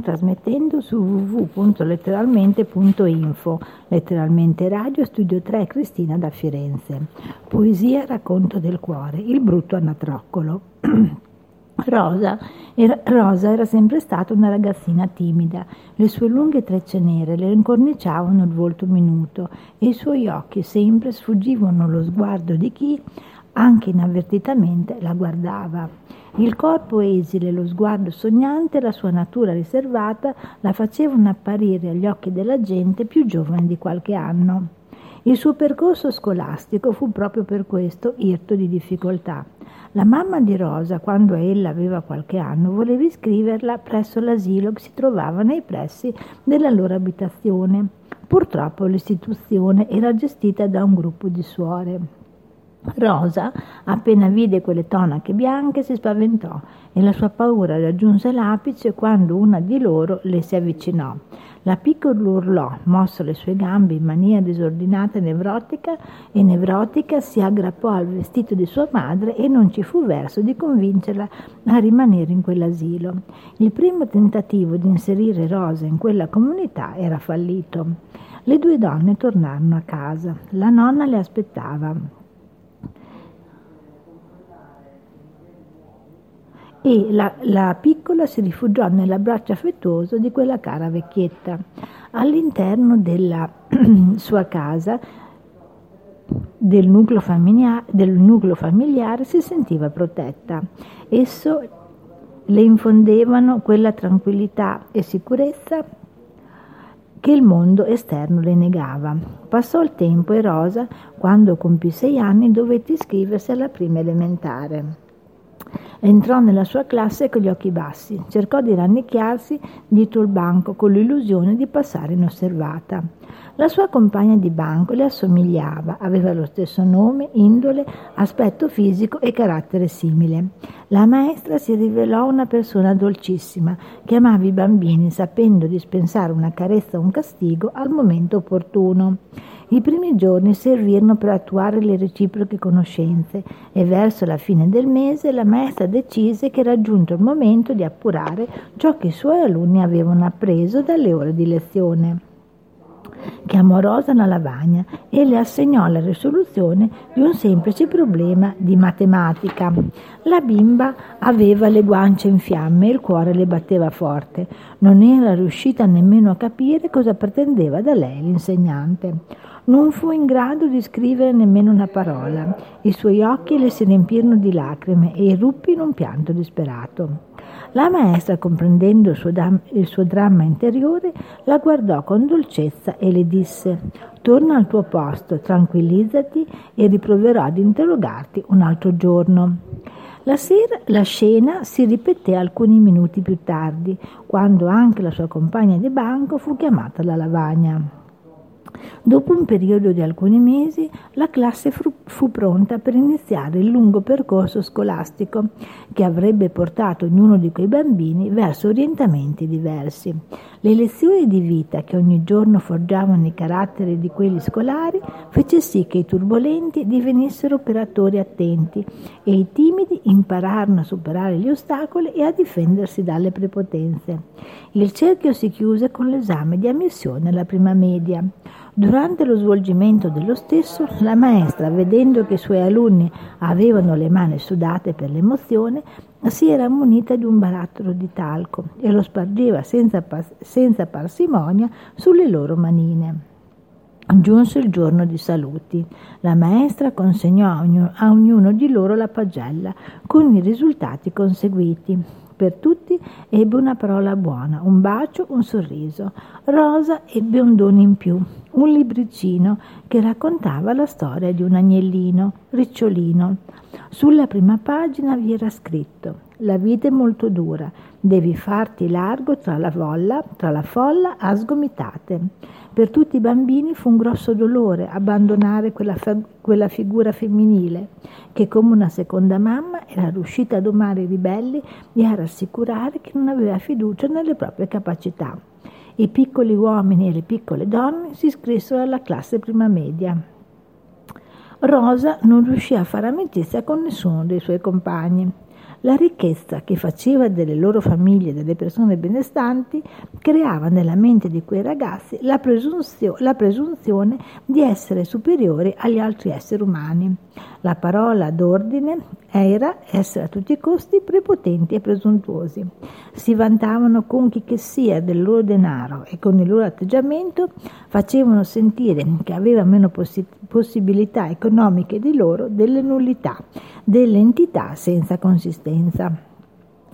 trasmettendo su www.letteralmente.info, letteralmente radio, studio 3 Cristina da Firenze. Poesia, racconto del cuore, il brutto anatroccolo. Rosa era, Rosa era, sempre stata una ragazzina timida, le sue lunghe trecce nere le incorniciavano il volto minuto e i suoi occhi sempre sfuggivano lo sguardo di chi, anche inavvertitamente, la guardava. Il corpo esile, lo sguardo sognante, la sua natura riservata la facevano apparire agli occhi della gente più giovane di qualche anno. Il suo percorso scolastico fu proprio per questo irto di difficoltà. La mamma di Rosa, quando ella aveva qualche anno, voleva iscriverla presso l'asilo che si trovava nei pressi della loro abitazione. Purtroppo l'istituzione era gestita da un gruppo di suore. Rosa, appena vide quelle tonache bianche, si spaventò e la sua paura raggiunse l'apice quando una di loro le si avvicinò. La piccola urlò, mosso le sue gambe in maniera disordinata e nevrotica, e nevrotica si aggrappò al vestito di sua madre e non ci fu verso di convincerla a rimanere in quell'asilo. Il primo tentativo di inserire Rosa in quella comunità era fallito. Le due donne tornarono a casa. La nonna le aspettava. E la, la, piccola si rifugiò nell'abbraccio affettuoso di quella cara vecchietta. All'interno della sua casa, del nucleo, familiare, del nucleo familiare, si sentiva protetta. Esso le infondevano quella tranquillità e sicurezza che il mondo esterno le negava. Passò il tempo e Rosa, quando compì sei anni, dovette iscriversi alla prima elementare. Entrò nella sua classe con gli occhi bassi, cercò di rannicchiarsi dietro il banco con l'illusione di passare inosservata. La sua compagna di banco le assomigliava, aveva lo stesso nome, indole, aspetto fisico e carattere simile. La maestra si rivelò una persona dolcissima, che amava i bambini sapendo dispensare una carezza o un castigo al momento opportuno. I primi giorni servirono per attuare le reciproche conoscenze e verso la fine del mese la maestra decise che era giunto il momento di appurare ciò che i suoi alunni avevano appreso dalle ore di lezione. Chiamò Rosa una lavagna e le assegnò la risoluzione di un semplice problema di matematica. La bimba aveva le guance in fiamme e il cuore le batteva forte. Non era riuscita nemmeno a capire cosa pretendeva da lei l'insegnante. Non fu in grado di scrivere nemmeno una parola. I suoi occhi le si riempirono di lacrime e irruppe in un pianto disperato. La maestra, comprendendo il suo, dam- il suo dramma interiore, la guardò con dolcezza e le disse Torna al tuo posto, tranquillizzati e riproverò ad interrogarti un altro giorno. La, sera, la scena si ripeté alcuni minuti più tardi, quando anche la sua compagna di banco fu chiamata alla lavagna. Dopo un periodo di alcuni mesi, la classe fu, fu pronta per iniziare il lungo percorso scolastico che avrebbe portato ognuno di quei bambini verso orientamenti diversi. Le lezioni di vita che ogni giorno forgiavano i caratteri di quelli scolari fece sì che i turbolenti divenissero operatori attenti e i timidi impararono a superare gli ostacoli e a difendersi dalle prepotenze. Il cerchio si chiuse con l'esame di ammissione alla prima media. Durante lo svolgimento dello stesso, la maestra, vedendo che i suoi alunni avevano le mani sudate per l'emozione, si era munita di un barattolo di talco e lo spargeva senza, senza parsimonia sulle loro manine. Giunse il giorno di saluti. La maestra consegnò a ognuno, a ognuno di loro la pagella con i risultati conseguiti. Per tutti ebbe una parola buona, un bacio, un sorriso. Rosa ebbe un dono in più, un libricino che raccontava la storia di un agnellino, ricciolino. Sulla prima pagina vi era scritto la vita è molto dura, devi farti largo tra la folla, tra la folla a sgomitate. Per tutti i bambini fu un grosso dolore abbandonare quella, fa- quella figura femminile che come una seconda mamma era riuscita a domare i ribelli e a rassicurare che non aveva fiducia nelle proprie capacità. I piccoli uomini e le piccole donne si iscrissero alla classe prima media. Rosa non riuscì a fare amicizia con nessuno dei suoi compagni. La ricchezza che faceva delle loro famiglie delle persone benestanti creava nella mente di quei ragazzi la, presunzio- la presunzione di essere superiori agli altri esseri umani. La parola d'ordine era essere a tutti i costi prepotenti e presuntuosi. Si vantavano con chi che sia del loro denaro e con il loro atteggiamento facevano sentire che aveva meno possi- possibilità economiche di loro delle nullità, delle entità senza consistenza.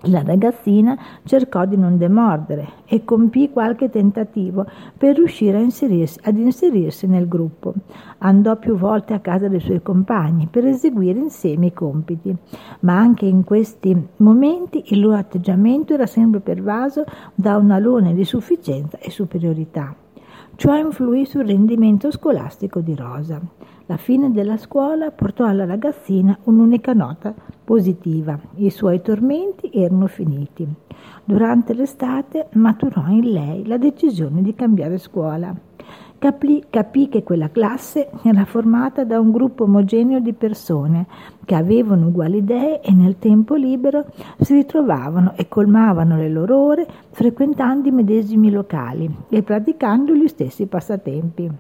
La ragazzina cercò di non demordere e compì qualche tentativo per riuscire inserirsi, ad inserirsi nel gruppo. Andò più volte a casa dei suoi compagni per eseguire insieme i compiti, ma anche in questi momenti il loro atteggiamento era sempre pervaso da un alone di sufficienza e superiorità. Ciò influì sul rendimento scolastico di Rosa. La fine della scuola portò alla ragazzina un'unica nota positiva. I suoi tormenti erano finiti. Durante l'estate maturò in lei la decisione di cambiare scuola. Capì, capì, che quella classe era formata da un gruppo omogeneo di persone che avevano uguali idee e nel tempo libero si ritrovavano e colmavano le loro ore frequentando i medesimi locali e praticando gli stessi passatempi.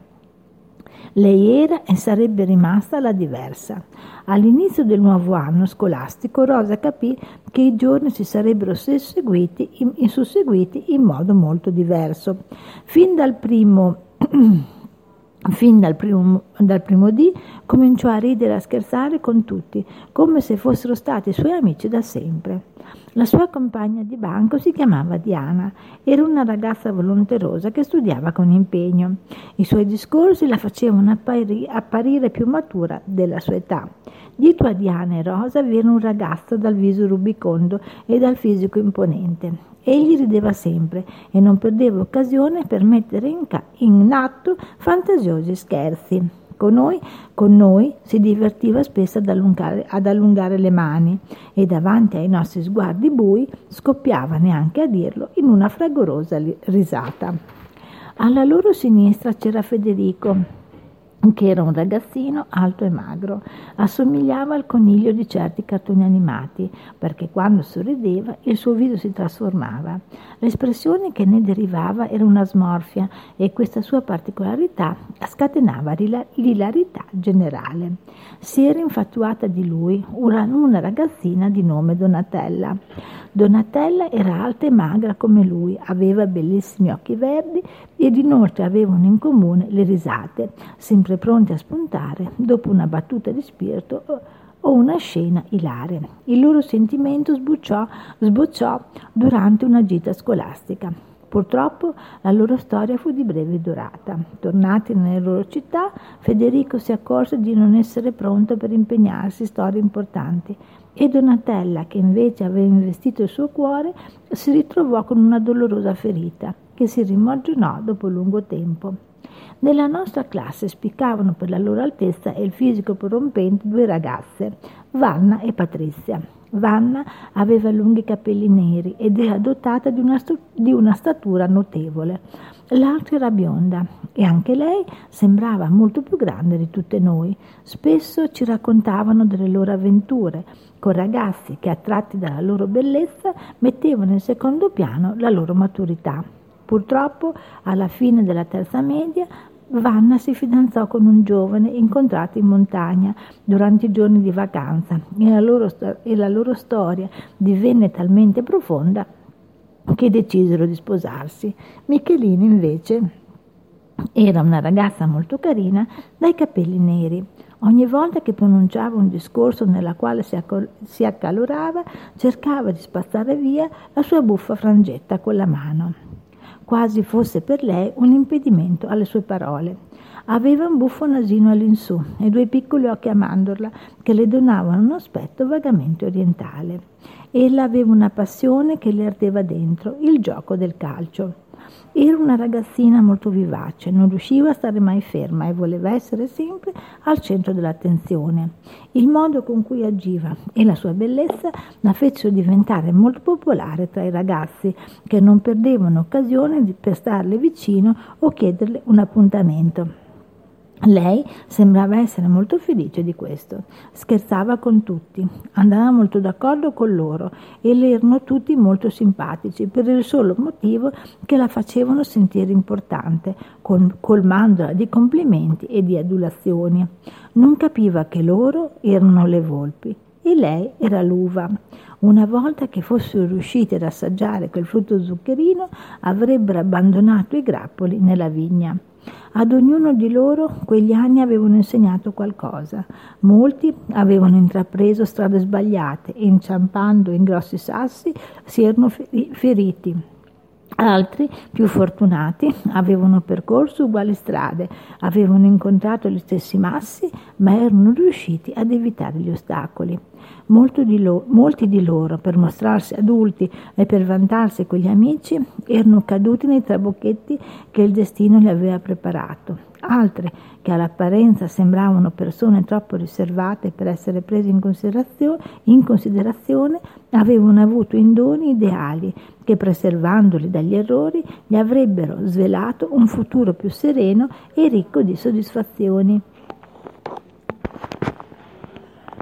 Lei era e sarebbe rimasta la diversa. All'inizio del nuovo anno scolastico Rosa capì che i giorni si sarebbero susseguiti in, susseguiti in modo molto diverso. Fin dal primo Fin dal primo, dal primo dì cominciò a ridere e a scherzare con tutti, come se fossero stati suoi amici da sempre. La sua compagna di banco si chiamava Diana, era una ragazza volonterosa che studiava con impegno. I suoi discorsi la facevano appari, apparire più matura della sua età. Dietro a Diana e Rosa vi era un ragazzo dal viso rubicondo e dal fisico imponente. Egli rideva sempre e non perdeva occasione per mettere in, ca- in atto fantasiosi scherzi. Con noi, con noi, si divertiva spesso ad allungare, ad allungare, le mani e davanti ai nostri sguardi bui scoppiava, neanche a dirlo, in una fragorosa risata. Alla loro sinistra c'era Federico, che era un ragazzino alto e magro, assomigliava al coniglio di certi cartoni animati, perché quando sorrideva il suo viso si trasformava. L'espressione che ne derivava era una smorfia e questa sua particolarità scatenava l'ilarità generale. Si era infatuata di lui una, ragazzina di nome Donatella. Donatella era alta e magra come lui, aveva bellissimi occhi verdi ed inoltre avevano in comune le risate, sempre pronte a spuntare dopo una battuta di spirito o una scena ilare. Il loro sentimento sbocciò, sbocciò durante una gita scolastica. Purtroppo la loro storia fu di breve durata. Tornati nelle loro città, Federico si accorse di non essere pronto per impegnarsi storie importanti e Donatella, che invece aveva investito il suo cuore, si ritrovò con una dolorosa ferita che si rimarginò dopo lungo tempo. Nella nostra classe spiccavano per la loro altezza e il fisico prorompente due ragazze, Vanna e Patrizia. Vanna aveva lunghi capelli neri ed era dotata di una, di una statura notevole. L'altra era bionda e anche lei sembrava molto più grande di tutte noi. Spesso ci raccontavano delle loro avventure con ragazzi che, attratti dalla loro bellezza, mettevano in secondo piano la loro maturità. Purtroppo, alla fine della terza media, Vanna si fidanzò con un giovane incontrato in montagna durante i giorni di vacanza e la loro, e la loro storia divenne talmente profonda che decisero di sposarsi. Michelina invece era una ragazza molto carina dai capelli neri. Ogni volta che pronunciava un discorso nella quale si, accol- si accalorava, cercava di spazzare via la sua buffa frangetta con la mano quasi fosse per lei un impedimento alle sue parole. Aveva un buffo nasino all'insù e due piccoli occhi a mandorla che le donavano un aspetto vagamente orientale. Ella aveva una passione che le ardeva dentro, il gioco del calcio. Era una ragazzina molto vivace, non riusciva a stare mai ferma e voleva essere sempre al centro dell'attenzione. Il modo con cui agiva e la sua bellezza la fecero diventare molto popolare tra i ragazzi che non perdevano occasione per starle vicino o chiederle un appuntamento. Lei sembrava essere molto felice di questo, scherzava con tutti, andava molto d'accordo con loro e le erano tutti molto simpatici per il solo motivo che la facevano sentire importante, colmandola di complimenti e di adulazioni. Non capiva che loro erano le volpi e lei era l'uva. Una volta che fossero riusciti ad assaggiare quel frutto zuccherino, avrebbero abbandonato i grappoli nella vigna. Ad ognuno di loro quegli anni avevano insegnato qualcosa. Molti avevano intrapreso strade sbagliate e inciampando in grossi sassi si erano feriti. Altri, più fortunati, avevano percorso uguali strade, avevano incontrato gli stessi massi, ma erano riusciti ad evitare gli ostacoli. Di lo, molti di loro, per mostrarsi adulti e per vantarsi con gli amici, erano caduti nei trabocchetti che il destino gli aveva preparato. Altri, che all'apparenza sembravano persone troppo riservate per essere prese in considerazione, in considerazione avevano avuto indoni ideali che, preservandoli dagli errori, gli avrebbero svelato un futuro più sereno e ricco di soddisfazioni.